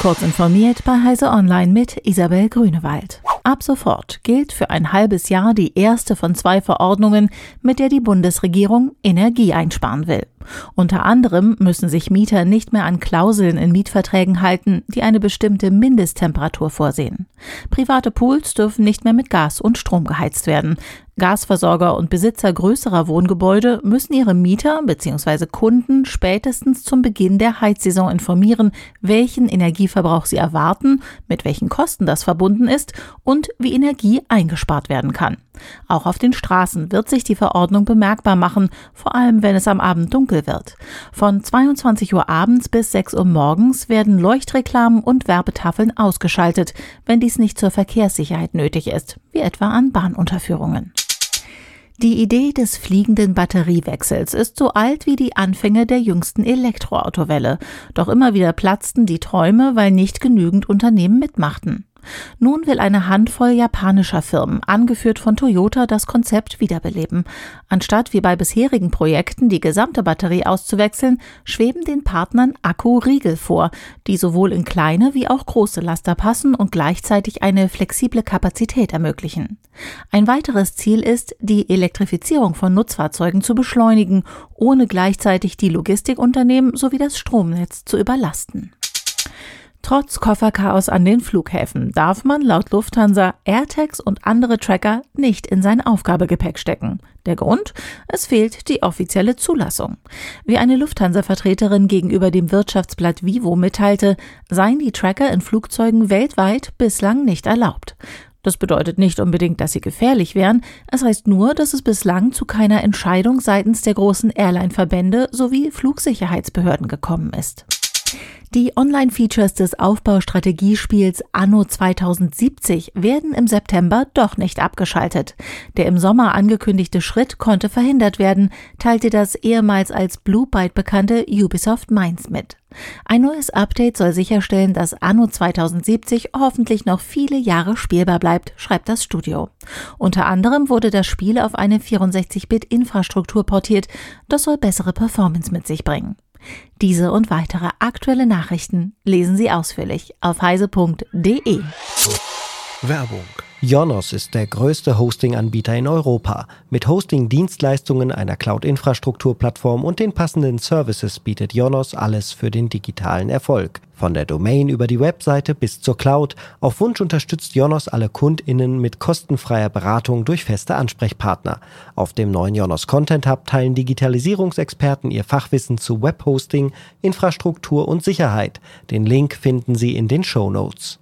Kurz informiert bei Heise Online mit Isabel Grünewald. Ab sofort gilt für ein halbes Jahr die erste von zwei Verordnungen, mit der die Bundesregierung Energie einsparen will. Unter anderem müssen sich Mieter nicht mehr an Klauseln in Mietverträgen halten, die eine bestimmte Mindesttemperatur vorsehen. Private Pools dürfen nicht mehr mit Gas und Strom geheizt werden. Gasversorger und Besitzer größerer Wohngebäude müssen ihre Mieter bzw. Kunden spätestens zum Beginn der Heizsaison informieren, welchen Energieverbrauch sie erwarten, mit welchen Kosten das verbunden ist und wie Energie eingespart werden kann. Auch auf den Straßen wird sich die Verordnung bemerkbar machen, vor allem wenn es am Abend dunkel wird. Von 22 Uhr abends bis 6 Uhr morgens werden Leuchtreklamen und Werbetafeln ausgeschaltet, wenn dies nicht zur Verkehrssicherheit nötig ist, wie etwa an Bahnunterführungen. Die Idee des fliegenden Batteriewechsels ist so alt wie die Anfänge der jüngsten Elektroautowelle. Doch immer wieder platzten die Träume, weil nicht genügend Unternehmen mitmachten. Nun will eine Handvoll japanischer Firmen, angeführt von Toyota, das Konzept wiederbeleben. Anstatt wie bei bisherigen Projekten die gesamte Batterie auszuwechseln, schweben den Partnern Akkuriegel vor, die sowohl in kleine wie auch große Laster passen und gleichzeitig eine flexible Kapazität ermöglichen. Ein weiteres Ziel ist, die Elektrifizierung von Nutzfahrzeugen zu beschleunigen, ohne gleichzeitig die Logistikunternehmen sowie das Stromnetz zu überlasten. Trotz Kofferchaos an den Flughäfen darf man laut Lufthansa AirTags und andere Tracker nicht in sein Aufgabegepäck stecken. Der Grund? Es fehlt die offizielle Zulassung. Wie eine Lufthansa-Vertreterin gegenüber dem Wirtschaftsblatt Vivo mitteilte, seien die Tracker in Flugzeugen weltweit bislang nicht erlaubt. Das bedeutet nicht unbedingt, dass sie gefährlich wären, es heißt nur, dass es bislang zu keiner Entscheidung seitens der großen Airline-Verbände sowie Flugsicherheitsbehörden gekommen ist. Die Online-Features des Aufbaustrategiespiels Anno 2070 werden im September doch nicht abgeschaltet. Der im Sommer angekündigte Schritt konnte verhindert werden, teilte das ehemals als Blue Byte bekannte Ubisoft Mainz mit. Ein neues Update soll sicherstellen, dass Anno 2070 hoffentlich noch viele Jahre spielbar bleibt, schreibt das Studio. Unter anderem wurde das Spiel auf eine 64-Bit-Infrastruktur portiert. Das soll bessere Performance mit sich bringen. Diese und weitere aktuelle Nachrichten lesen Sie ausführlich auf heise.de. Werbung Jonos ist der größte Hosting-Anbieter in Europa. Mit Hosting-Dienstleistungen, einer Cloud-Infrastrukturplattform und den passenden Services bietet Jonos alles für den digitalen Erfolg. Von der Domain über die Webseite bis zur Cloud. Auf Wunsch unterstützt Jonos alle KundInnen mit kostenfreier Beratung durch feste Ansprechpartner. Auf dem neuen Jonos Content Hub teilen Digitalisierungsexperten ihr Fachwissen zu Webhosting, Infrastruktur und Sicherheit. Den Link finden Sie in den Show Notes.